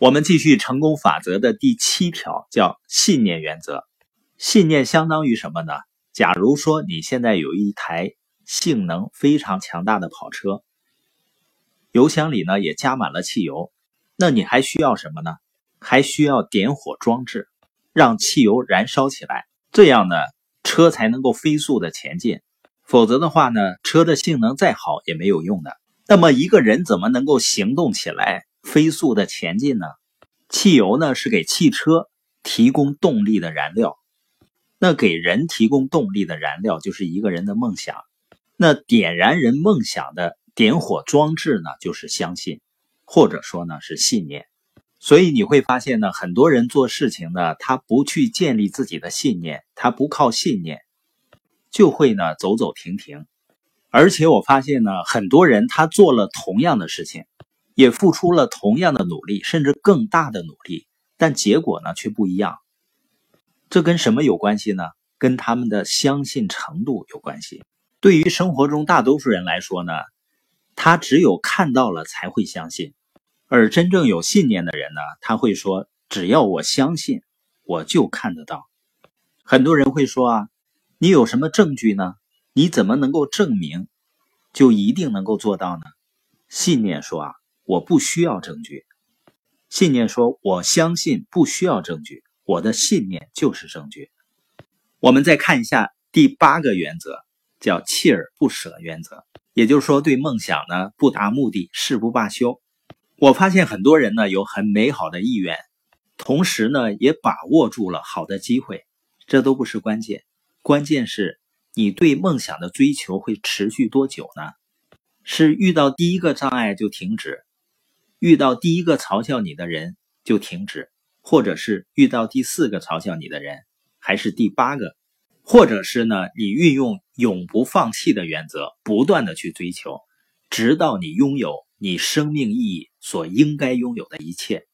我们继续成功法则的第七条，叫信念原则。信念相当于什么呢？假如说你现在有一台性能非常强大的跑车，油箱里呢也加满了汽油，那你还需要什么呢？还需要点火装置，让汽油燃烧起来，这样呢车才能够飞速的前进。否则的话呢，车的性能再好也没有用的。那么一个人怎么能够行动起来？飞速的前进呢？汽油呢是给汽车提供动力的燃料，那给人提供动力的燃料就是一个人的梦想。那点燃人梦想的点火装置呢，就是相信，或者说呢是信念。所以你会发现呢，很多人做事情呢，他不去建立自己的信念，他不靠信念，就会呢走走停停。而且我发现呢，很多人他做了同样的事情。也付出了同样的努力，甚至更大的努力，但结果呢却不一样。这跟什么有关系呢？跟他们的相信程度有关系。对于生活中大多数人来说呢，他只有看到了才会相信，而真正有信念的人呢，他会说：“只要我相信，我就看得到。”很多人会说啊，你有什么证据呢？你怎么能够证明就一定能够做到呢？信念说啊。我不需要证据，信念说：“我相信不需要证据，我的信念就是证据。”我们再看一下第八个原则，叫锲而不舍原则，也就是说，对梦想呢不达目的誓不罢休。我发现很多人呢有很美好的意愿，同时呢也把握住了好的机会，这都不是关键，关键是你对梦想的追求会持续多久呢？是遇到第一个障碍就停止？遇到第一个嘲笑你的人就停止，或者是遇到第四个嘲笑你的人，还是第八个，或者是呢？你运用永不放弃的原则，不断的去追求，直到你拥有你生命意义所应该拥有的一切。